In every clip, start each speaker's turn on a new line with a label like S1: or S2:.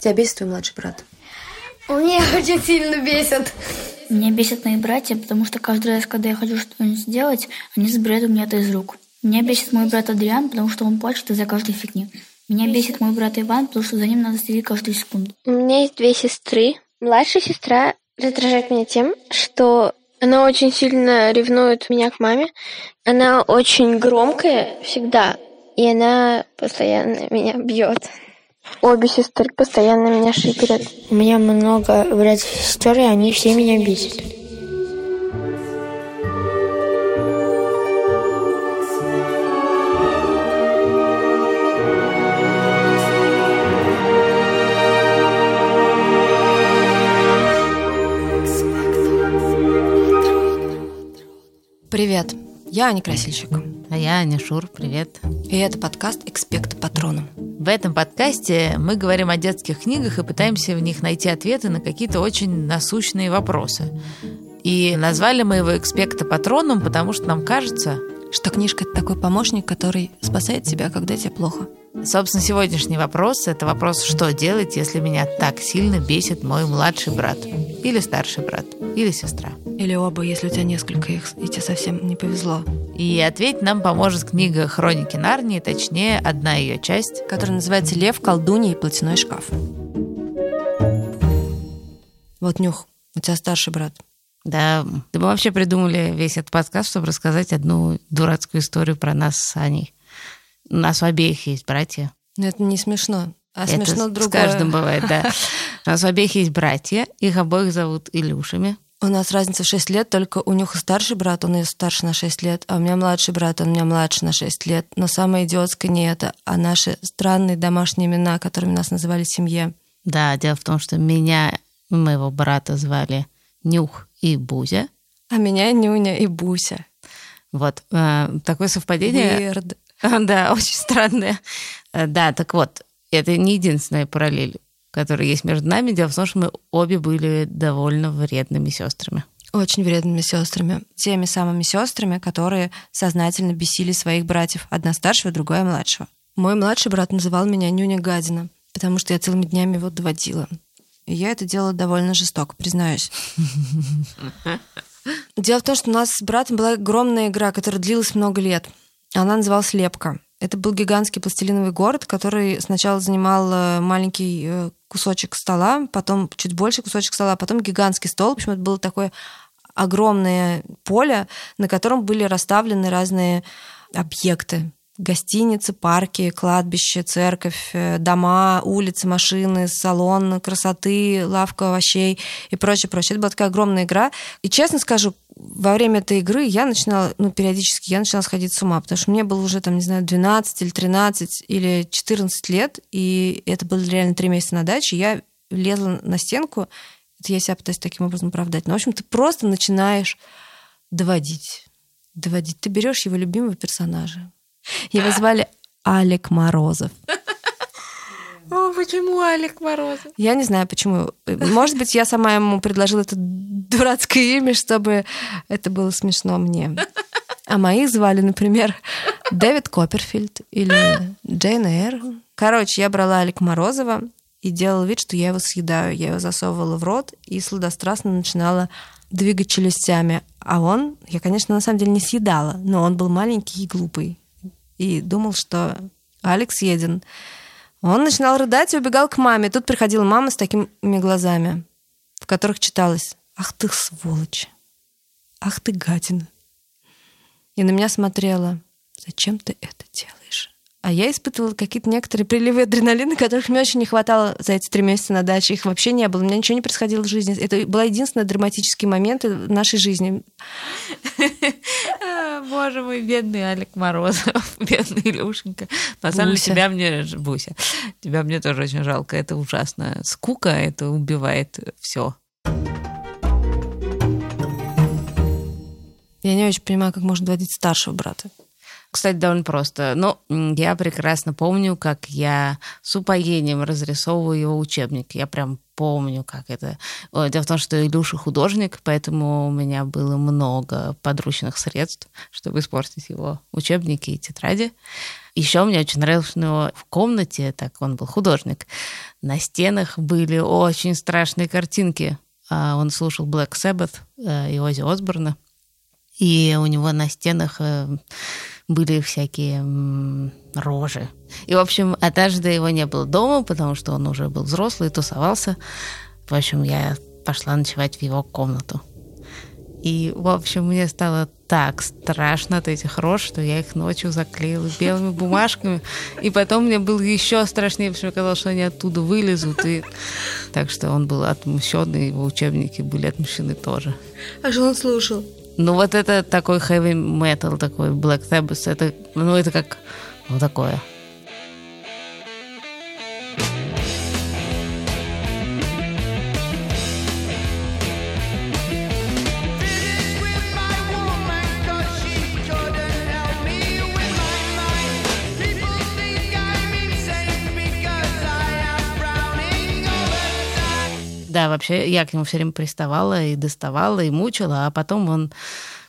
S1: Тебя бесит твой младший брат?
S2: Меня очень сильно бесит.
S3: Меня бесят мои братья, потому что каждый раз, когда я хочу что-нибудь сделать, они забирают у меня это из рук. Меня бесит мой брат Адриан, потому что он плачет из-за каждой фигни. Меня бесит мой брат Иван, потому что за ним надо следить каждую секунду.
S2: У меня есть две сестры. Младшая сестра раздражает меня тем, что она очень сильно ревнует меня к маме. Она очень громкая всегда, и она постоянно меня бьет. Обе сестры постоянно меня шиперят.
S4: У меня много братьев и сестер, и они все меня бесят.
S1: Привет, я Аня Красильщик.
S5: А я Аня Шур, привет.
S1: И это подкаст «Экспекта Патроном».
S5: В этом подкасте мы говорим о детских книгах и пытаемся в них найти ответы на какие-то очень насущные вопросы. И назвали мы его «Экспекта Патроном», потому что нам кажется,
S1: Что книжка — это такой помощник, который спасает тебя, когда тебе плохо.
S5: Собственно, сегодняшний вопрос – это вопрос, что делать, если меня так сильно бесит мой младший брат, или старший брат, или сестра.
S1: Или оба, если у тебя несколько их, и тебе совсем не повезло.
S5: И ответить нам поможет книга «Хроники Нарнии», точнее, одна ее часть.
S1: Который называется «Лев, колдунья и платяной шкаф». Вот, Нюх, у тебя старший брат.
S5: Да, да мы вообще придумали весь этот подкаст, чтобы рассказать одну дурацкую историю про нас с Аней. У нас у обеих есть братья.
S1: Но это не смешно. А
S5: Это
S1: смешно
S5: с
S1: другое.
S5: каждым бывает, да. У нас у обеих есть братья, их обоих зовут Илюшами.
S1: У нас разница в 6 лет, только у Нюха старший брат, он ее старше на 6 лет, а у меня младший брат, он у меня младше на 6 лет. Но самое идиотское не это, а наши странные домашние имена, которыми нас называли в семье.
S5: Да, дело в том, что меня и моего брата звали Нюх и Бузя.
S1: А меня Нюня и Буся.
S5: Вот, э, такое совпадение.
S1: Weird.
S5: Да, очень странное. Э, Да, так вот, это не единственная параллель, которая есть между нами. Дело в том, что мы обе были довольно вредными сестрами.
S1: Очень вредными сестрами. Теми самыми сестрами, которые сознательно бесили своих братьев. Одна старшего, другая младшего. Мой младший брат называл меня Нюня Гадина, потому что я целыми днями его доводила. И я это делала довольно жестоко, признаюсь. Дело в том, что у нас с братом была огромная игра, которая длилась много лет. Она называлась «Лепка». Это был гигантский пластилиновый город, который сначала занимал э, маленький э, кусочек стола, потом чуть больше кусочек стола, потом гигантский стол. В общем, это было такое огромное поле, на котором были расставлены разные объекты. Гостиницы, парки, кладбище, церковь, э, дома, улицы, машины, салон красоты, лавка овощей и прочее, прочее. Это была такая огромная игра. И честно скажу, во время этой игры я начинала, ну, периодически я начинала сходить с ума, потому что мне было уже, там, не знаю, 12 или 13 или 14 лет, и это было реально три месяца на даче, я лезла на стенку, это я себя пытаюсь таким образом оправдать. Но, в общем, ты просто начинаешь доводить. Доводить. Ты берешь его любимого персонажа. Его звали Алек Морозов.
S5: О, почему Алик Морозов?
S1: Я не знаю, почему. Может быть, я сама ему предложила это дурацкое имя, чтобы это было смешно мне. А моих звали, например, Дэвид Копперфильд или Джейн Эйр. Короче, я брала Алик Морозова и делала вид, что я его съедаю. Я его засовывала в рот и сладострастно начинала двигать челюстями. А он, я, конечно, на самом деле не съедала, но он был маленький и глупый. И думал, что Алекс съеден. Он начинал рыдать и убегал к маме. Тут приходила мама с такими глазами, в которых читалось «Ах ты сволочь! Ах ты гадина!» И на меня смотрела «Зачем ты это делаешь?» А я испытывала какие-то некоторые приливы адреналина, которых мне очень не хватало за эти три месяца на даче. Их вообще не было. У меня ничего не происходило в жизни. Это был единственный драматический момент в нашей жизни.
S5: Боже мой, бедный Алик Морозов, бедный Илюшенька. На самом деле, тебя мне, Буся, тебя мне тоже очень жалко. Это ужасно. Скука, это убивает все.
S1: Я не очень понимаю, как можно доводить старшего брата.
S5: Кстати, довольно просто. Но я прекрасно помню, как я с упоением разрисовываю его учебник. Я прям помню, как это. Дело в том, что Илюша художник, поэтому у меня было много подручных средств, чтобы испортить его учебники и тетради. Еще мне очень нравилось, у него в комнате, так он был художник, на стенах были очень страшные картинки. А он слушал Black Sabbath э, и Оззи Осборна. И у него на стенах э, были всякие рожи. И, в общем, однажды его не было дома, потому что он уже был взрослый, тусовался. В общем, я пошла ночевать в его комнату. И, в общем, мне стало так страшно от этих рож, что я их ночью заклеила белыми бумажками. И потом мне было еще страшнее, потому что казалось, что они оттуда вылезут. И... Так что он был отмщен, и его учебники были отмщены тоже.
S1: А что он слушал?
S5: Ну, вот это такой heavy metal, такой Black Sabbath, это, ну, это как, ну, такое. Да, вообще я к нему все время приставала и доставала, и мучила, а потом он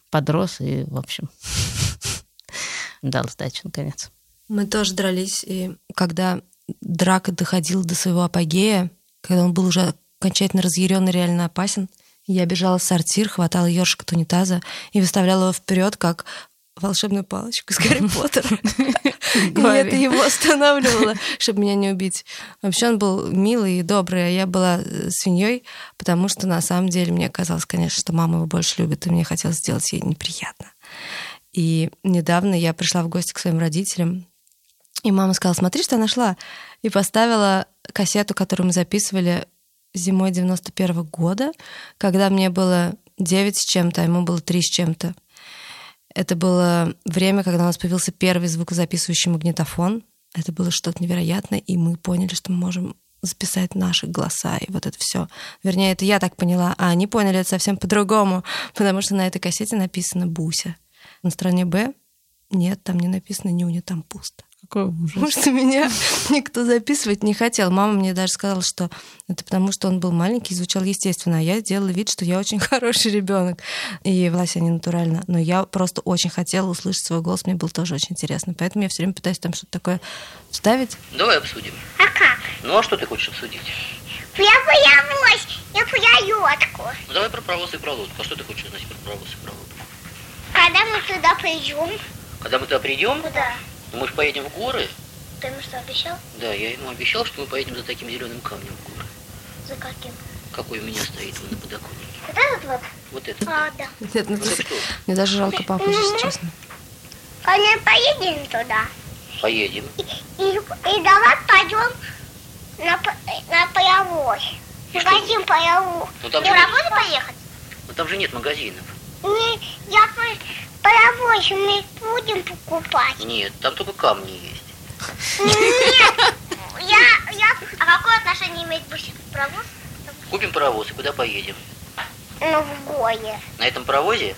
S5: подрос и, в общем, дал сдачу наконец.
S1: Мы тоже дрались, и когда драка доходила до своего апогея, когда он был уже окончательно разъяренный, реально опасен, я бежала в сортир, хватала ёршик от унитаза и выставляла его вперед, как волшебную палочку из Гарри Поттера. И это его останавливало, чтобы меня не убить. Вообще он был милый и добрый, а я была э, свиньей, потому что на самом деле мне казалось, конечно, что мама его больше любит, и мне хотелось сделать ей неприятно. И недавно я пришла в гости к своим родителям, и мама сказала, смотри, что я нашла. И поставила кассету, которую мы записывали зимой 91 -го года, когда мне было 9 с чем-то, а ему было 3 с чем-то. Это было время, когда у нас появился первый звукозаписывающий магнитофон. Это было что-то невероятное, и мы поняли, что мы можем записать наши голоса и вот это все. Вернее, это я так поняла, а они поняли это совсем по-другому, потому что на этой кассете написано «Буся». На стороне «Б» нет, там не написано «Нюня», там пусто.
S5: Какой ужас.
S1: Потому что меня никто записывать не хотел. Мама мне даже сказала, что это потому, что он был маленький и звучал естественно. А я делала вид, что я очень хороший ребенок. И Влася не натурально. Но я просто очень хотела услышать свой голос. Мне было тоже очень интересно. Поэтому я все время пытаюсь там что-то такое вставить.
S6: Давай обсудим.
S7: А как?
S6: Ну, а что ты хочешь обсудить?
S7: Я боялась, я поялетку.
S6: Ну, давай про провоз и про лодку. А что ты хочешь знать про провоз и про лодку?
S7: Когда мы туда придем?
S6: Когда мы туда придем,
S7: Куда?
S6: Ну, мы же поедем в горы.
S7: Ты ему что, обещал?
S6: Да, я ему обещал, что мы поедем за таким зеленым камнем в горы.
S7: За каким?
S6: Какой у меня стоит на подоконнике.
S7: Вот этот вот?
S6: Вот это.
S7: А, да.
S1: Нет, ну,
S6: Вот это что?
S1: мне даже жалко папу, если честно.
S7: Когда поедем туда,
S6: Поедем.
S7: и, и, и давай пойдем на, на паровоз. Магазин паровоз.
S6: Ну, там же-
S7: паровоз поехать?
S6: Но там же нет магазинов.
S7: Не, я по паровоз мы будем покупать.
S6: Нет, там только камни есть.
S7: Нет, я, я... А какое отношение имеет бусик к паровоз?
S6: Купим паровоз и куда поедем?
S7: Ну, в горе.
S6: На этом паровозе?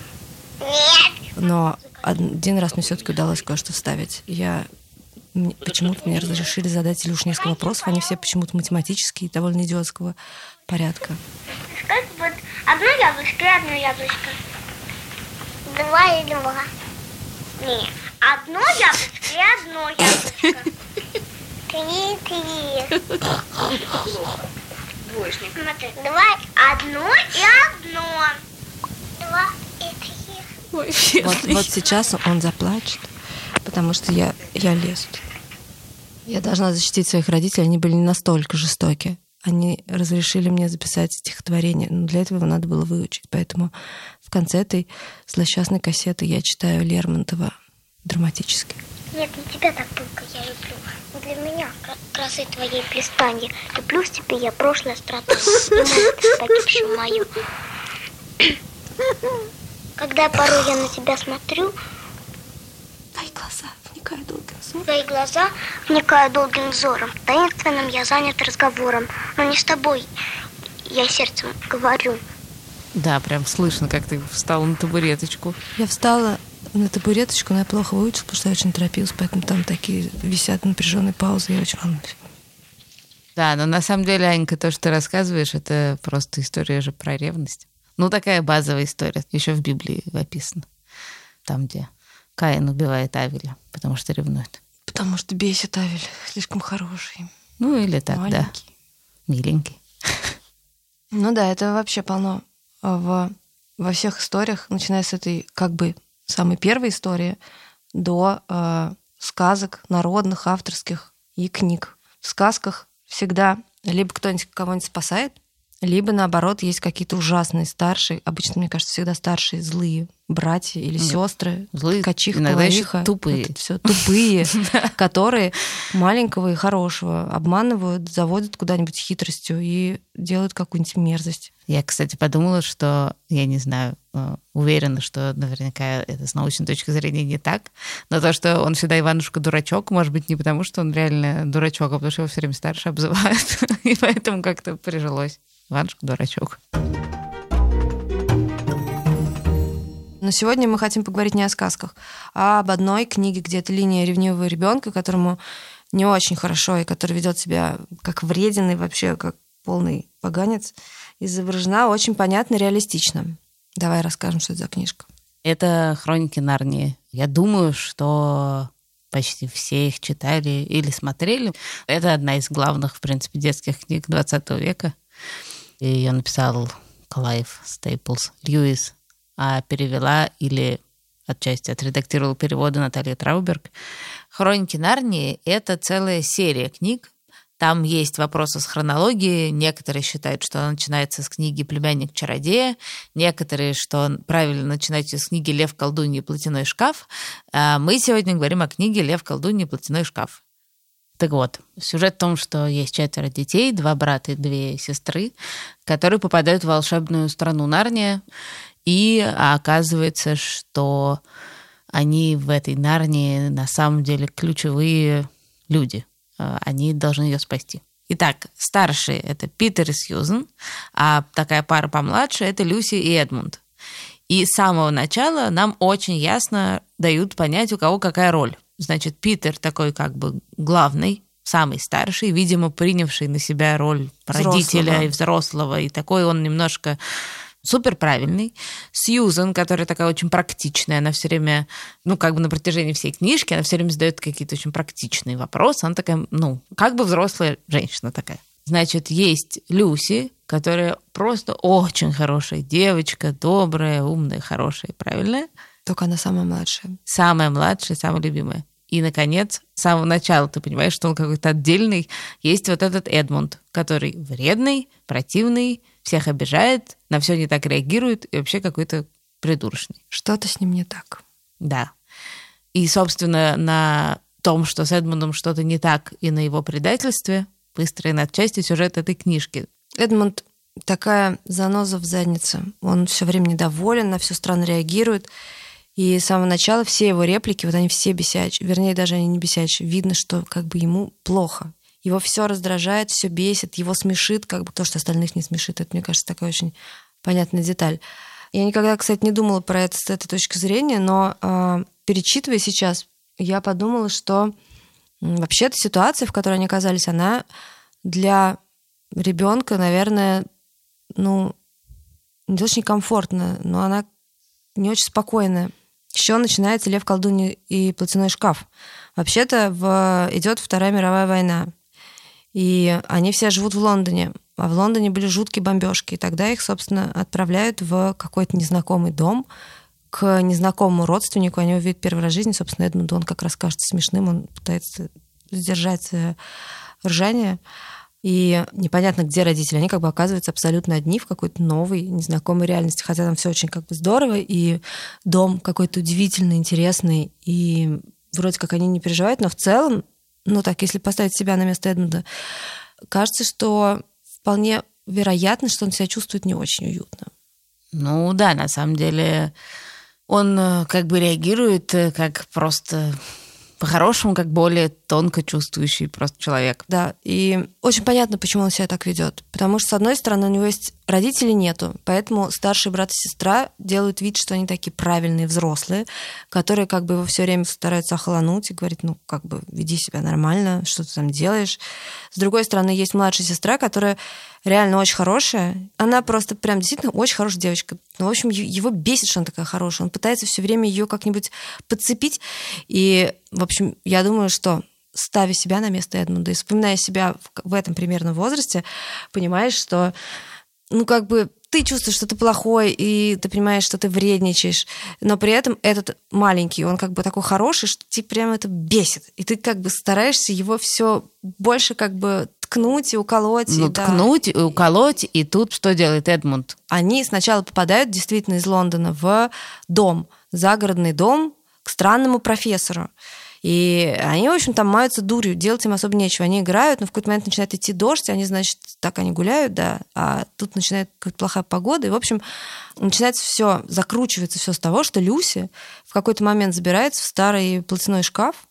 S7: Нет.
S1: Но один раз мне все-таки удалось кое-что вставить. Я почему-то мне разрешили задать Илюш несколько вопросов. Они все почему-то математические, довольно идиотского порядка.
S7: Сколько вот одно яблочко и одно яблочко? Два и два. Нет. Одно яблочко и одно яблочко. Три, три. Двоечник. Смотри, два, одно и одно. Два и три.
S1: Вот, вот сейчас он заплачет, потому что я, я лезу. Я должна защитить своих родителей, они были не настолько жестоки. Они разрешили мне записать стихотворение, но для этого его надо было выучить. Поэтому в конце этой злосчастной кассеты я читаю Лермонтова драматически.
S7: Нет, не тебя так только я люблю. Но для меня кра- красы твоей блистанья. Люблю в тебе я прошлое страдание. И погибшую мою. Когда порой я на тебя смотрю,
S1: Твои глаза вникают долгим
S7: в твои глаза вникаю долгим взором. Таинственным я занят разговором. Но не с тобой. Я сердцем говорю.
S5: Да, прям слышно, как ты встала на табуреточку.
S1: Я встала на табуреточку, но я плохо выучила, потому что я очень торопилась, поэтому там такие висят напряженные паузы, я очень волнуюсь.
S5: Да, но на самом деле, Анька, то, что ты рассказываешь, это просто история же про ревность. Ну, такая базовая история, еще в Библии описана. Там, где Каин убивает Авеля, потому что ревнует.
S1: Потому что бесит Авель, слишком хороший,
S5: Ну, или так, да.
S1: маленький.
S5: Миленький.
S1: Ну да, это вообще полно а, в, во всех историях, начиная с этой как бы самой первой истории до э, сказок народных, авторских и книг. В сказках всегда либо кто-нибудь кого-нибудь спасает, либо наоборот есть какие-то ужасные старшие, обычно, мне кажется, всегда старшие злые братья или
S5: Нет,
S1: сестры,
S5: злые,
S1: ткачиха,
S5: иногда еще тупые.
S1: все тупые, которые маленького и хорошего обманывают, заводят куда-нибудь хитростью и делают какую-нибудь мерзость.
S5: Я, кстати, подумала, что, я не знаю, э, уверена, что наверняка это с научной точки зрения не так, но то, что он всегда Иванушка дурачок, может быть, не потому, что он реально дурачок, а потому что его все время старше обзывают, и поэтому как-то прижилось. Иванушка дурачок.
S1: Но сегодня мы хотим поговорить не о сказках, а об одной книге, где эта линия ревнивого ребенка, которому не очень хорошо и который ведет себя как вреденный, вообще как полный поганец, изображена очень понятно и реалистично. Давай расскажем, что это за книжка.
S5: Это «Хроники Нарнии». Я думаю, что почти все их читали или смотрели. Это одна из главных, в принципе, детских книг 20 века. Ее написал Клайв Стейплс Льюис, а перевела или отчасти отредактировала переводы Наталья Трауберг. «Хроники Нарнии» — это целая серия книг, там есть вопросы с хронологией. Некоторые считают, что она начинается с книги «Племянник чародея», некоторые, что правильно начинается с книги «Лев, колдунья и платяной шкаф». А Мы сегодня говорим о книге «Лев, колдунья и платяной шкаф». Так вот, сюжет в том, что есть четверо детей, два брата и две сестры, которые попадают в волшебную страну Нарния, и оказывается, что они в этой Нарнии на самом деле ключевые люди. Э, Они должны ее спасти. Итак, старшие — это Питер и Сьюзен, а такая пара помладше — это Люси и Эдмунд. И с самого начала нам очень ясно дают понять, у кого какая роль. Значит, Питер такой как бы главный, самый старший, видимо, принявший на себя роль родителя
S1: Взрослого.
S5: и взрослого, и такой он немножко супер правильный. Сьюзан, которая такая очень практичная, она все время, ну, как бы на протяжении всей книжки, она все время задает какие-то очень практичные вопросы. Она такая, ну, как бы взрослая женщина такая. Значит, есть Люси, которая просто очень хорошая девочка, добрая, умная, хорошая, правильная.
S1: Только она самая младшая.
S5: Самая младшая, самая любимая. И, наконец, с самого начала ты понимаешь, что он какой-то отдельный. Есть вот этот Эдмунд, который вредный, противный, всех обижает, на все не так реагирует и вообще какой-то придурочный.
S1: Что-то с ним не так.
S5: Да. И, собственно, на том, что с Эдмундом что-то не так, и на его предательстве выстроен отчасти сюжет этой книжки.
S1: Эдмунд такая заноза в заднице. Он все время недоволен, на все странно реагирует. И с самого начала все его реплики, вот они все бесячие. Вернее, даже они не бесячие. Видно, что как бы ему плохо. Его все раздражает, все бесит, его смешит, как бы то, что остальных не смешит. Это, мне кажется, такая очень понятная деталь. Я никогда, кстати, не думала про это с этой точки зрения, но э, перечитывая сейчас, я подумала, что вообще-то ситуация, в которой они оказались, она для ребенка, наверное, ну, не очень комфортная, но она не очень спокойная. Еще начинается Лев, колдунья и платяной шкаф. Вообще-то в... идет Вторая мировая война. И они все живут в Лондоне. А в Лондоне были жуткие бомбежки. И тогда их, собственно, отправляют в какой-то незнакомый дом к незнакомому родственнику. Они увидят первый раз в жизни. Собственно, Эдмунду он как раз кажется смешным. Он пытается сдержать э, ржание. И непонятно, где родители. Они как бы оказываются абсолютно одни в какой-то новой, незнакомой реальности. Хотя там все очень как бы здорово, и дом какой-то удивительный, интересный, и вроде как они не переживают, но в целом, ну так, если поставить себя на место Эдмунда, кажется, что вполне вероятно, что он себя чувствует не очень уютно.
S5: Ну да, на самом деле он э, как бы реагирует э, как просто по-хорошему, как более тонко чувствующий просто человек.
S1: Да, и очень понятно, почему он себя так ведет. Потому что, с одной стороны, у него есть родителей нету, поэтому старший брат и сестра делают вид, что они такие правильные взрослые, которые как бы его все время стараются охолонуть и говорить, ну, как бы веди себя нормально, что ты там делаешь. С другой стороны, есть младшая сестра, которая реально очень хорошая. Она просто прям действительно очень хорошая девочка. Ну, в общем, его бесит, что она такая хорошая. Он пытается все время ее как-нибудь подцепить. И, в общем, я думаю, что ставя себя на место Эдмунда и вспоминая себя в, этом примерно возрасте, понимаешь, что, ну, как бы ты чувствуешь, что ты плохой, и ты понимаешь, что ты вредничаешь, но при этом этот маленький, он как бы такой хороший, что тебе прямо это бесит. И ты как бы стараешься его все больше как бы ткнуть и уколоть.
S5: Ну,
S1: и, да.
S5: ткнуть и уколоть, и тут что делает Эдмунд?
S1: Они сначала попадают действительно из Лондона в дом, загородный дом к странному профессору. И они, в общем, там маются дурью, делать им особо нечего. Они играют, но в какой-то момент начинает идти дождь, и они, значит, так они гуляют, да, а тут начинает какая-то плохая погода, и, в общем, начинается все, закручивается все с того, что Люси в какой-то момент забирается в старый платяной шкаф,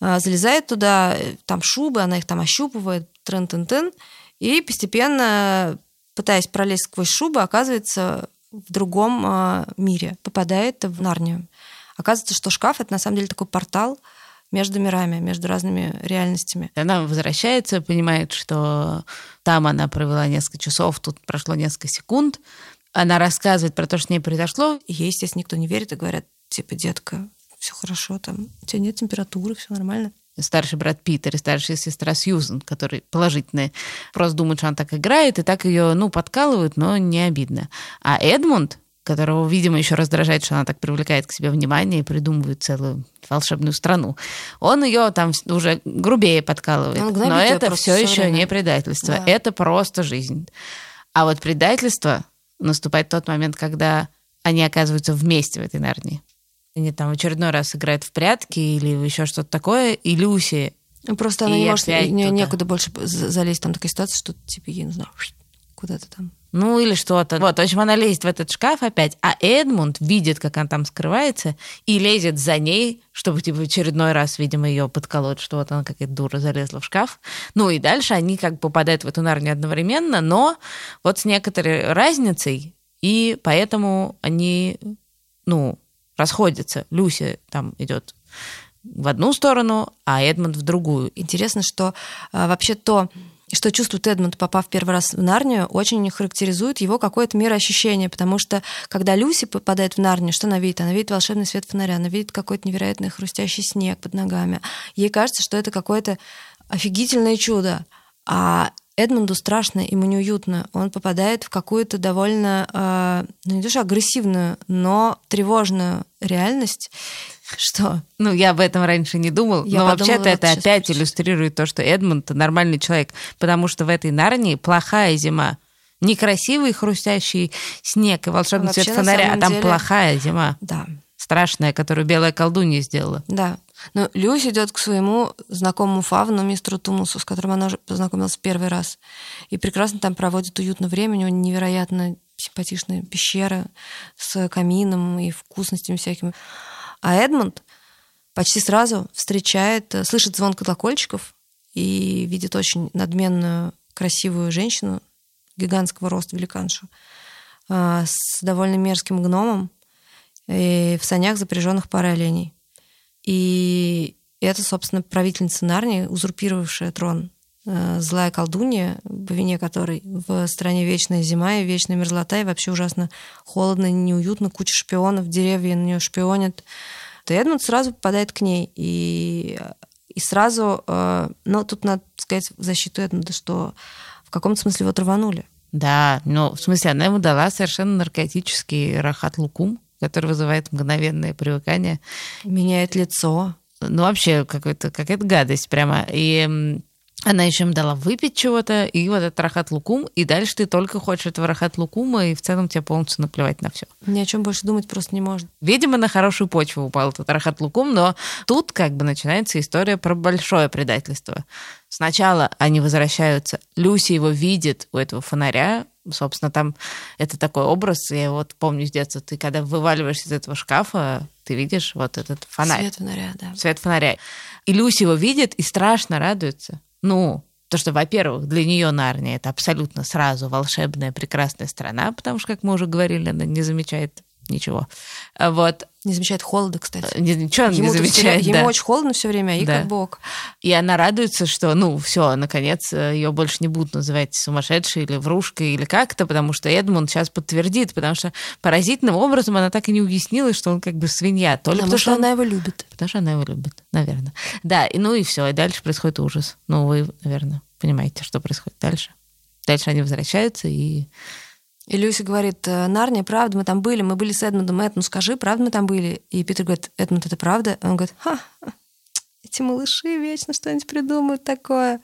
S1: а, залезает туда, там шубы, она их там ощупывает, трын-тын-тын, и постепенно, пытаясь пролезть сквозь шубы, оказывается в другом а, мире, попадает в Нарнию. Оказывается, что шкаф это на самом деле такой портал между мирами, между разными реальностями.
S5: Она возвращается, понимает, что там она провела несколько часов, тут прошло несколько секунд. Она рассказывает про то, что с ней произошло.
S1: И ей, естественно, никто не верит и говорят, типа, детка, все хорошо, там, у тебя нет температуры, все нормально.
S5: Старший брат Питер и старшая сестра Сьюзен, которые положительные, просто думают, что она так играет, и так ее, ну, подкалывают, но не обидно. А Эдмунд, которого, видимо, еще раздражает, что она так привлекает к себе внимание и придумывает целую волшебную страну. Он ее там уже грубее подкалывает. Но это все еще время. не предательство. Да. Это просто жизнь. А вот предательство наступает в тот момент, когда они оказываются вместе в этой Нарнии. Они там в очередной раз играют в прятки или еще что-то такое, и Люси
S1: Просто она не может, не, некуда больше залезть. Там такая ситуация, что типа, я не знаю, куда-то там.
S5: Ну, или что-то. Вот, в общем, она лезет в этот шкаф опять, а Эдмунд видит, как она там скрывается, и лезет за ней, чтобы, типа, в очередной раз, видимо, ее подколоть, что вот она какая-то дура залезла в шкаф. Ну, и дальше они как бы попадают в эту нарнию одновременно, но вот с некоторой разницей, и поэтому они, ну, расходятся. Люся там идет в одну сторону, а Эдмунд в другую.
S1: Интересно, что а, вообще то, что чувствует Эдмунд, попав первый раз в Нарнию, очень характеризует его какое-то мироощущение, потому что когда Люси попадает в Нарнию, что она видит? Она видит волшебный свет фонаря, она видит какой-то невероятный хрустящий снег под ногами. Ей кажется, что это какое-то офигительное чудо. А Эдмунду страшно, ему неуютно. Он попадает в какую-то довольно, э, ну не то что агрессивную, но тревожную реальность. Что?
S5: Ну, я об этом раньше не думал, я но вообще-то это опять случится. иллюстрирует то, что Эдмунд нормальный человек, потому что в этой Нарнии плохая зима. Некрасивый хрустящий снег и волшебный цвет фонаря, а там деле... плохая зима.
S1: Да.
S5: Страшная, которую белая колдунья сделала.
S1: Да. Но Люсь идет к своему знакомому Фавну, мистеру Тумусу, с которым она уже познакомилась в первый раз. И прекрасно там проводит уютное время. У него невероятно симпатичная пещера с камином и вкусностями всякими. А Эдмунд почти сразу встречает, слышит звон колокольчиков и видит очень надменную, красивую женщину гигантского роста, великаншу, а, с довольно мерзким гномом и в санях, запряженных парой оленей. И это, собственно, правительница Нарнии, узурпировавшая трон, э, злая колдунья, по вине которой в стране вечная зима и вечная мерзлота, и вообще ужасно холодно, неуютно, куча шпионов, деревья на нее шпионят. То Эдмунд сразу попадает к ней, и, и сразу, э, ну, тут надо сказать в защиту Эдмунда, что в каком-то смысле его траванули.
S5: Да, ну, в смысле, она ему дала совершенно наркотический рахат-лукум, который вызывает мгновенное привыкание.
S1: Меняет лицо.
S5: Ну, вообще, какая-то гадость прямо. И она еще им дала выпить чего-то, и вот этот рахат лукум, и дальше ты только хочешь этого рахат лукума, и в целом тебе полностью наплевать на все.
S1: Ни о чем больше думать просто не может.
S5: Видимо, на хорошую почву упал этот рахат лукум, но тут как бы начинается история про большое предательство. Сначала они возвращаются, Люси его видит у этого фонаря, собственно, там это такой образ, я вот помню с детства, ты когда вываливаешься из этого шкафа, Ты видишь вот этот фонарь.
S1: Свет фонаря, да.
S5: Свет фонаря. И Люси его видит и страшно радуется. Ну, то, что, во-первых, для нее Нарния это абсолютно сразу волшебная, прекрасная страна, потому что, как мы уже говорили, она не замечает ничего. А Вот.
S1: Не замечает холода, кстати.
S5: Ни- Ничего она не
S1: Ему,
S5: замечает.
S1: ему
S5: да.
S1: очень холодно все время, и
S5: Да.
S1: как бог.
S5: И она радуется, что, ну, все, наконец, ее больше не будут называть сумасшедшей или врушкой или как-то, потому что Эдмунд сейчас подтвердит, потому что поразительным образом она так и не уяснила, что он как бы свинья. То ли
S1: Потому что
S5: он-
S1: она его любит.
S5: Потому что она его любит, наверное. Да, и ну и все, и дальше происходит ужас. Ну, вы, наверное, понимаете, что происходит дальше. Дальше они возвращаются, и
S1: И Люси говорит, «Э, Нарния, правда, мы там были, мы были с Эдмундом. Эд, ну скажи, правда мы там были? И Питер говорит, Эдмунд, это правда? Он говорит, ха, эти малыши вечно что-нибудь придумают такое.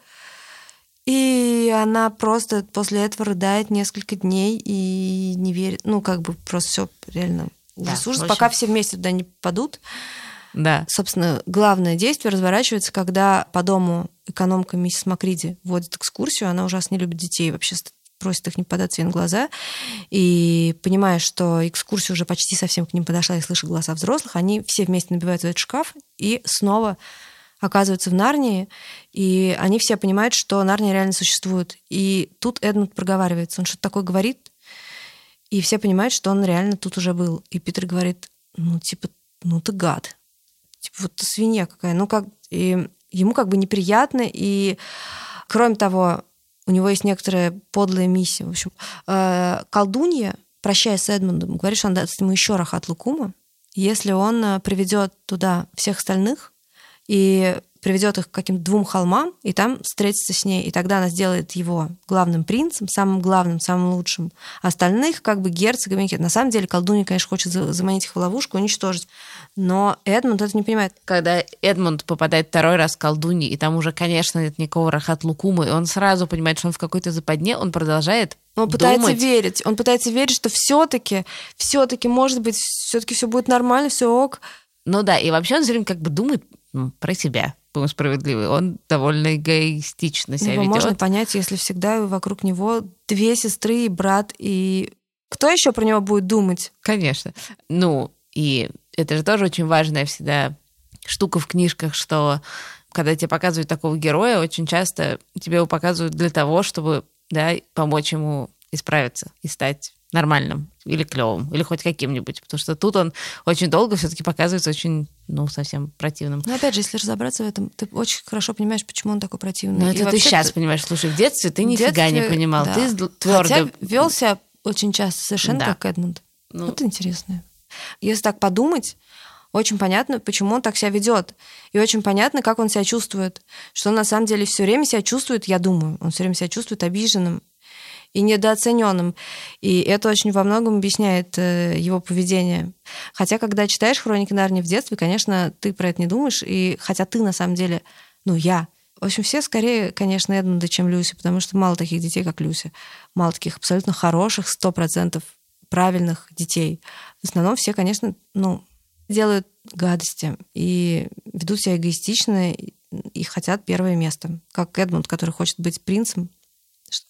S1: И она просто после этого рыдает несколько дней и не верит. Ну, как бы просто все реально
S5: Да,
S1: ужас,
S5: очень.
S1: пока все вместе туда не падут.
S5: да.
S1: Собственно, главное действие разворачивается, когда по дому экономка миссис Макриди вводит экскурсию. Она ужасно не любит детей, вообще просит их не податься на глаза. И понимая, что экскурсия уже почти совсем к ним подошла и слышит голоса взрослых, они все вместе набивают этот шкаф и снова оказываются в Нарнии, и они все понимают, что Нарния реально существует. И тут Эдмунд проговаривается, он что-то такое говорит, и все понимают, что он реально тут уже был. И Питер говорит, ну, типа, ну ты гад. Типа, вот ты свинья какая. Ну, как... И ему как бы неприятно, и кроме того, у него есть некоторая подлая миссия. В общем, э, колдунья, прощаясь с Эдмундом, говорит, что она даст ему еще рахат лукума, если он э, приведет туда всех остальных и приведет их к каким-то двум холмам, и там встретится с ней, и тогда она сделает его главным принцем, самым главным, самым лучшим. Остальных как бы герцогами. На самом деле колдунья, конечно, хочет за- заманить их в ловушку, уничтожить. Но Эдмунд это не понимает.
S5: Когда Эдмунд попадает второй раз к колдуне, и там уже, конечно, нет никакого рахат лукума, и он сразу понимает, что он в какой-то западне, он продолжает
S1: Он пытается
S5: думать.
S1: верить. Он пытается верить, что все-таки, все-таки, может быть, все-таки все будет нормально, все ок.
S5: Ну да, и вообще он все время как бы думает про себя, будем справедливы. Он довольно эгоистично себя
S1: Его
S5: ведет.
S1: можно понять, если всегда вокруг него две сестры и брат, и кто еще про него будет думать?
S5: Конечно. Ну, и это же тоже очень важная всегда штука в книжках, что когда тебе показывают такого героя, очень часто тебе его показывают для того, чтобы да, помочь ему исправиться и стать нормальным или клевым, или хоть каким-нибудь. Потому что тут он очень долго все-таки показывается очень, ну, совсем противным.
S1: Но опять же, если разобраться в этом, ты очень хорошо понимаешь, почему он такой противный. И
S5: это ты сейчас понимаешь. Слушай, в детстве ты нифига не
S1: детстве,
S5: понимал.
S1: да.
S5: Ты твердо...
S1: Хотя вел себя очень часто совершенно
S5: Да.
S1: как Эдмунд.
S5: Ну.
S1: Вот интересно. Если так подумать, очень понятно, почему он так себя ведет. И очень понятно, как он себя чувствует. Что он на самом деле все время себя чувствует, я думаю, он все время себя чувствует обиженным и недооцененным. И это очень во многом объясняет э, его поведение. Хотя, когда читаешь хроники Нарнии в детстве, конечно, ты про это не думаешь. И хотя ты на самом деле, ну, я. В общем, все скорее, конечно, Эдмунда, чем Люси, потому что мало таких детей, как Люси. Мало таких абсолютно хороших, сто процентов правильных детей. В основном все, конечно, ну, делают гадости и ведут себя эгоистично и- хотят первое место. Как Эдмунд, который хочет быть принцем,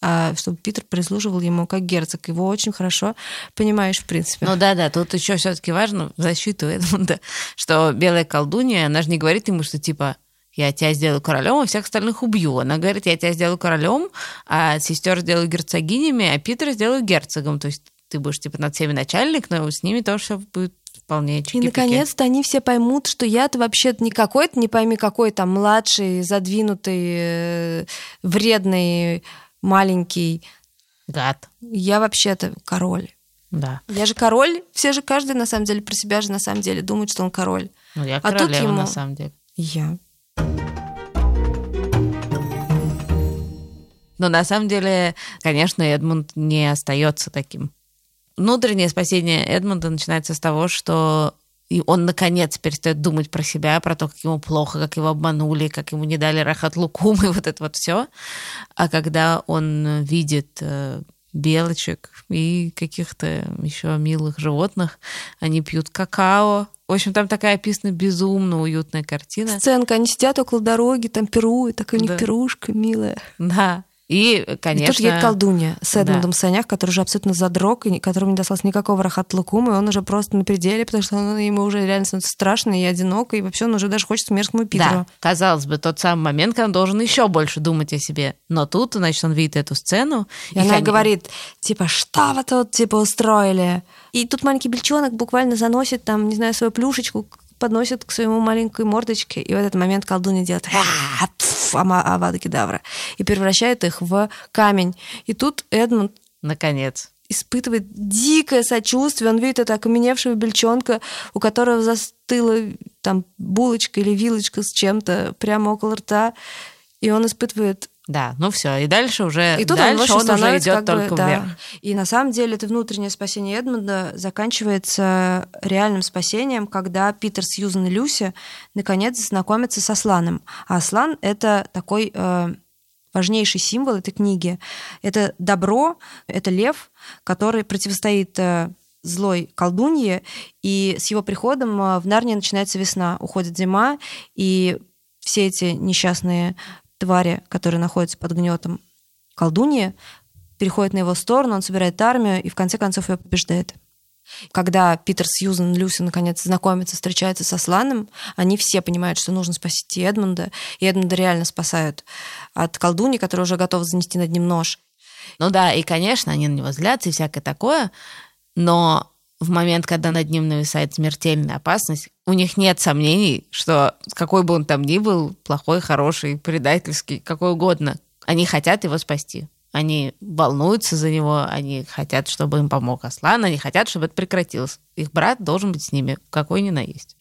S1: а чтобы Питер прислуживал ему как герцог. Его очень хорошо понимаешь, в принципе.
S5: Ну да, да, тут еще все-таки важно в защиту Эдмунда, что белая колдунья, она же не говорит ему, что типа я тебя сделаю королем, а всех остальных убью. Она говорит, я тебя сделаю королем, а сестер сделаю герцогинями, а Питера сделаю герцогом. То есть ты будешь типа над всеми начальник, но с ними тоже все будет вполне
S1: И,
S5: чики
S1: наконец-то, они все поймут, что я-то вообще не какой-то, не пойми какой там младший, задвинутый, э, вредный, маленький.
S5: Гад.
S1: Я вообще-то король.
S5: Да.
S1: Я же король. Все же, каждый на самом деле про себя же на самом деле думает, что он король.
S5: Ну, я
S1: А тут
S5: королева,
S1: ему-
S5: на самом деле.
S1: Я.
S5: Но на самом деле, конечно, Эдмунд не остается таким. Внутреннее спасение Эдмунда начинается с того, что и он наконец перестает думать про себя, про то, как ему плохо, как его обманули, как ему не дали рахат лукум и вот это вот все. А когда он видит э, белочек и каких-то еще милых животных, они пьют какао. В общем, там такая описана безумно уютная картина.
S1: Сценка, они сидят около дороги, там пируют, такая у них
S5: Да.
S1: пирушка милая.
S5: Да. И, конечно...
S1: И тут едет колдунья с Эдмундом в санях, который уже абсолютно задрог, и которому не досталось никакого рахат лукума, и он уже просто на пределе, потому что он, ему уже реально становится страшно и одиноко, и вообще он уже даже хочет мерзкому Питеру.
S5: Да, казалось бы, тот самый момент, когда он должен еще больше думать о себе. Но тут, значит, он видит эту сцену.
S1: И, она говорит, типа, что вы тут, типа, устроили? И тут маленький бельчонок буквально заносит там, не знаю, свою плюшечку подносит к своему маленькой мордочке, и в этот момент колдунья делает авада кедавра и превращает их в камень. И тут Эдмунд
S5: Наконец.
S1: испытывает дикое сочувствие. Он видит это окаменевшего бельчонка, у которого застыла там булочка или вилочка с чем-то прямо около рта. И он испытывает
S5: да, ну все, и дальше уже,
S1: и тут
S5: дальше
S1: он,
S5: он уже идет
S1: как
S5: только
S1: бы, да.
S5: вверх.
S1: И на самом деле это внутреннее спасение Эдмунда заканчивается реальным спасением, когда Питер, Сьюзан и Люси наконец знакомятся с Асланом. А Аслан — это такой э, важнейший символ этой книги. Это добро, это лев, который противостоит э, злой колдунье, и с его приходом э, в Нарнии начинается весна, уходит зима, и все эти несчастные твари, которые находятся под гнетом колдуньи, переходят на его сторону, он собирает армию и в конце концов ее побеждает. Когда Питер, Сьюзан, Люси наконец знакомятся, встречаются со Сланом, они все понимают, что нужно спасти Эдмунда, и Эдмунда реально спасают от колдуни, которая уже готова занести над ним нож.
S5: Ну да, и, конечно, они на него злятся и всякое такое, но в момент, когда над ним нависает смертельная опасность, у них нет сомнений, что какой бы он там ни был, плохой, хороший, предательский, какой угодно, они хотят его спасти. Они волнуются за него, они хотят, чтобы им помог Аслан, они хотят, чтобы это прекратилось. Их брат должен быть с ними, какой ни на есть.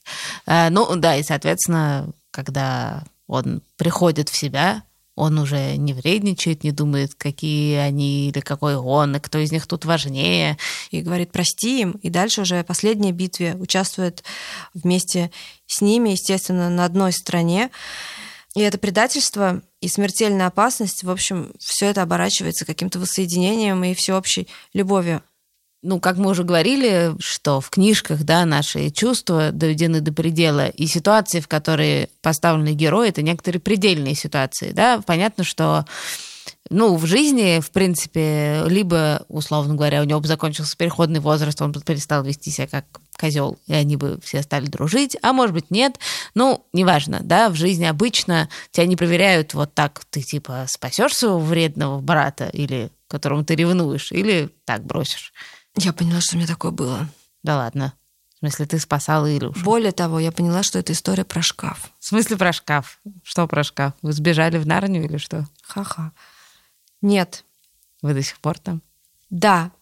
S5: А, ну да, и, соответственно, когда он приходит в себя, он уже не вредничает, не думает, какие они или какой он, и кто из них тут важнее.
S1: И говорит, прости им. И дальше уже в последней битве участвует вместе с ними, естественно, на одной стороне. И это предательство и смертельная опасность, в общем, все это оборачивается каким-то воссоединением и всеобщей любовью
S5: ну, как мы уже говорили, что в книжках, да, наши чувства доведены до предела, и ситуации, в которые поставлены герои, это некоторые предельные ситуации, да, понятно, что ну, в жизни, в принципе, либо, условно говоря, у него бы закончился переходный возраст, он бы перестал вести себя как козел, и они бы все стали дружить, а может быть нет. Ну, неважно, да, в жизни обычно тебя не проверяют вот так, ты типа спасешь своего вредного брата или которому ты ревнуешь, или так бросишь.
S1: Я поняла, что у меня такое было.
S5: Да ладно. В смысле, ты спасала Илюшу?
S1: Более того, я поняла, что это история про шкаф.
S5: В смысле про шкаф? Что про шкаф? Вы сбежали в Нарнию или что?
S1: Ха-ха. Нет.
S5: Вы до сих пор там?
S1: Да.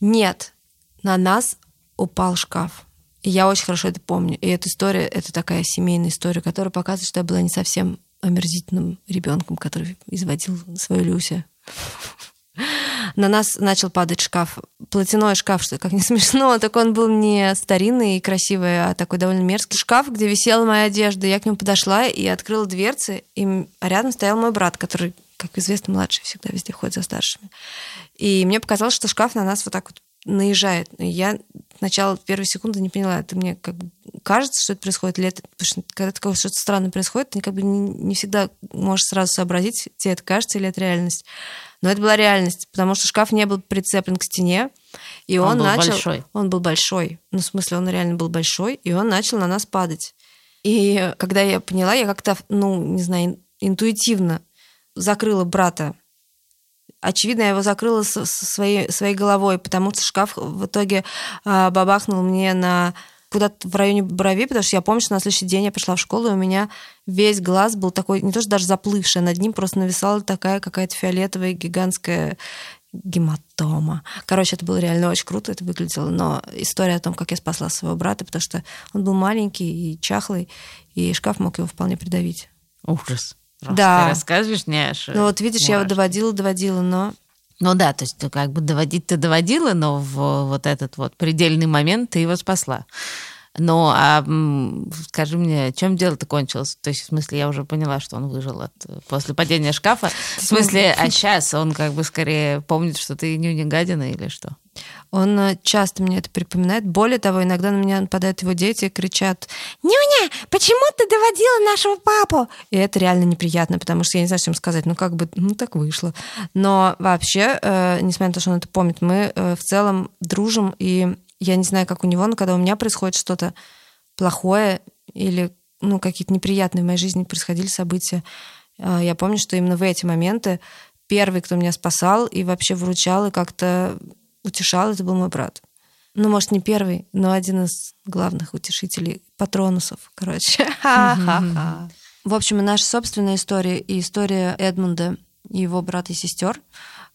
S1: Нет. На нас упал шкаф. И я очень хорошо это помню. И эта история, это такая семейная история, которая показывает, что я была не совсем омерзительным ребенком, который изводил свою Люся на нас начал падать шкаф. Платяной шкаф, что как не смешно, так он был не старинный и красивый, а такой довольно мерзкий шкаф, где висела моя одежда. Я к нему подошла и открыла дверцы, и рядом стоял мой брат, который, как известно, младший всегда везде ходит за старшими. И мне показалось, что шкаф на нас вот так вот наезжает. Я сначала первые секунды не поняла, это мне как кажется, что это происходит, или это, потому что когда такое что-то странное происходит, ты как бы не, не всегда можешь сразу сообразить, тебе это кажется или это реальность. Но это была реальность, потому что шкаф не был прицеплен к стене, и он,
S5: он был
S1: начал...
S5: Большой.
S1: Он был большой. Ну, в смысле, он реально был большой, и он начал на нас падать. И когда я поняла, я как-то, ну, не знаю, интуитивно закрыла брата. Очевидно, я его закрыла со своей, своей головой, потому что шкаф в итоге а, бабахнул мне на куда-то в районе брови, потому что я помню, что на следующий день я пришла в школу, и у меня весь глаз был такой, не то что даже заплывший, над ним просто нависала такая какая-то фиолетовая гигантская гематома. Короче, это было реально очень круто, это выглядело. Но история о том, как я спасла своего брата, потому что он был маленький и чахлый, и шкаф мог его вполне придавить.
S5: Ужас. Просто
S1: да.
S5: Ты рассказываешь, не аж...
S1: Ну вот видишь, я его доводила, доводила, но...
S5: Ну да, то есть как бы доводить ты доводила, но в вот этот вот предельный момент ты его спасла. Ну, а скажи мне, чем дело-то кончилось? То есть, в смысле, я уже поняла, что он выжил от, после падения шкафа. В смысле, а сейчас он как бы скорее помнит, что ты нюня гадина или что?
S1: Он э, часто мне это припоминает. Более того, иногда на меня нападают его дети и кричат «Нюня, почему ты доводила нашего папу?» И это реально неприятно, потому что я не знаю, что им сказать. Ну, как бы, ну, так вышло. Но вообще, э, несмотря на то, что он это помнит, мы э, в целом дружим, и я не знаю, как у него, но когда у меня происходит что-то плохое или ну, какие-то неприятные в моей жизни происходили события, э, я помню, что именно в эти моменты первый, кто меня спасал и вообще выручал, и как-то утешал, это был мой брат. Ну, может, не первый, но один из главных утешителей, патронусов, короче. В общем, и наша собственная история, и история Эдмунда и его брата и сестер,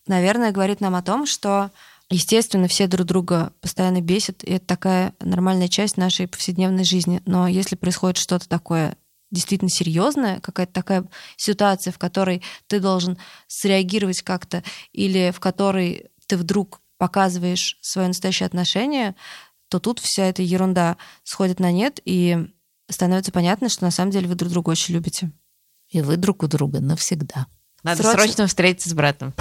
S1: наверное, говорит нам о том, что, естественно, все друг друга постоянно бесят, и это такая нормальная часть нашей повседневной жизни. Но если происходит что-то такое действительно серьезная, какая-то такая ситуация, в которой ты должен среагировать как-то, или в которой ты вдруг показываешь свое настоящее отношение, то тут вся эта ерунда сходит на нет, и становится понятно, что на самом деле вы друг друга очень любите.
S5: И вы друг у друга навсегда. Надо
S1: Срочно-
S5: срочно, встретиться с братом.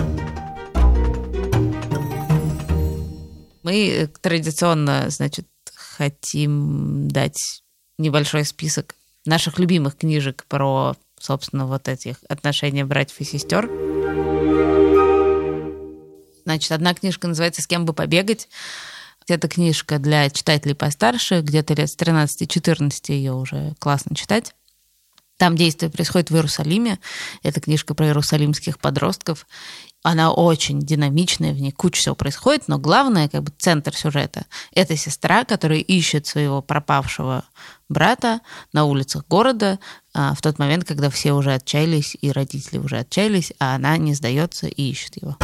S5: Мы э, традиционно, значит, хотим дать небольшой список наших любимых книжек про, собственно, вот этих отношения братьев и сестер. Значит, одна книжка называется «С кем бы побегать». Это книжка для читателей постарше, где-то лет с 13-14 ее уже классно читать. Там действие происходит в Иерусалиме. Это книжка про иерусалимских подростков. Она очень динамичная, в ней куча всего происходит, но главное, как бы центр сюжета, это сестра, которая ищет своего пропавшего брата на улицах города а, в тот момент, когда все уже отчаялись и родители уже отчаялись, а она не сдается и ищет его.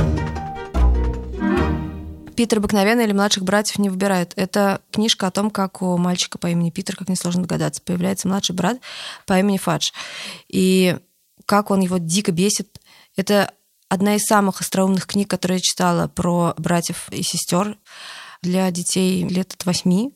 S1: Питер обыкновенный или младших братьев не выбирает. Это книжка о том, как у мальчика по имени Питер, как несложно догадаться, появляется младший брат по имени Фадж. И как он его дико бесит. Это одна из самых остроумных книг, которые я читала про братьев и сестер для детей лет от 8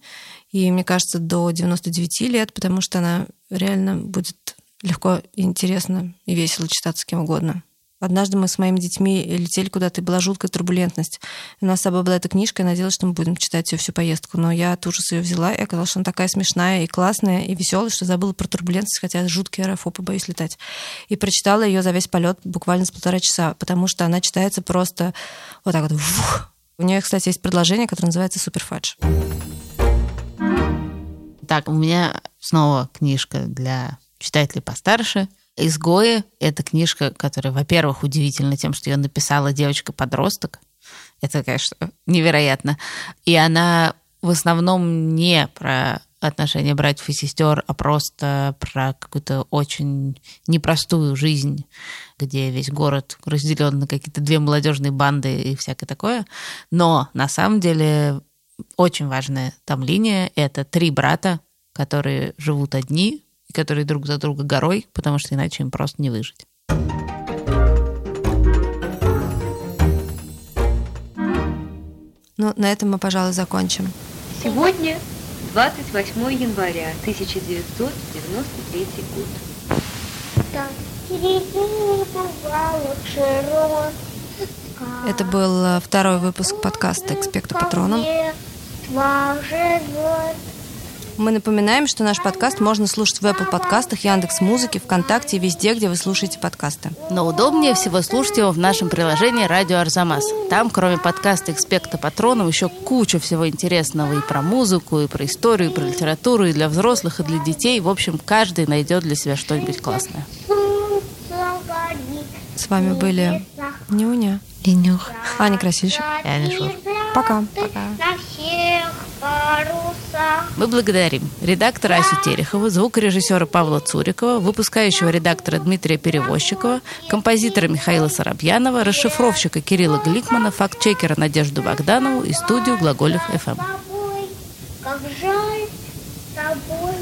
S1: и, мне кажется, до 99 лет, потому что она реально будет легко, интересно и весело читаться с кем угодно. Однажды мы с моими детьми летели куда-то, и была жуткая турбулентность. У нас с собой была эта книжка, я надеялась, что мы будем читать ее всю поездку. Но я от ужаса ее взяла, и оказалось, что она такая смешная и классная, и веселая, что забыла про турбулентность, хотя жуткий аэрофоб и боюсь летать. И прочитала ее за весь полет буквально с полтора часа, потому что она читается просто вот так вот. вух. У нее, кстати, есть предложение, которое называется «Суперфадж».
S5: Так, у меня снова книжка для читателей постарше. «Изгои» — это книжка, которая, во-первых, удивительна тем, что ее написала девочка-подросток. Это, конечно, невероятно. И она в основном не про отношения братьев и сестер, а просто про какую-то очень непростую жизнь, где весь город разделен на какие-то две молодежные банды и всякое такое. Но на самом деле очень важная там линия — это три брата, которые живут одни, которые друг за друга горой, потому что иначе им просто не выжить.
S1: Ну, на этом мы, пожалуй, закончим.
S8: Сегодня 28 января 1993 год.
S1: Это был э, второй выпуск подкаста «Экспекта Патроном». Мы напоминаем, что наш подкаст можно слушать в Apple подкастах, Яндекс Музыке, ВКонтакте и везде, где вы слушаете подкасты.
S5: Но удобнее всего слушать его в нашем приложении «Радио Арзамас». Там, кроме подкаста «Экспекта Патронов», еще куча всего интересного и про музыку, и про историю, и про литературу, и для взрослых, и для детей. В общем, каждый найдет для себя что-нибудь классное.
S1: С вами были Нюня,
S5: И нюх.
S1: Аня Красильщик.
S5: И Аня Шур.
S1: Пока.
S7: На всех парусах.
S5: Мы благодарим редактора Асю Терехова, звукорежиссера Павла Цурикова, выпускающего редактора Дмитрия Перевозчикова, композитора Михаила Соробьянова, расшифровщика Кирилла Гликмана, фактчекера Надежду Богданову и студию Глаголев ФМ.
S7: как жаль с тобой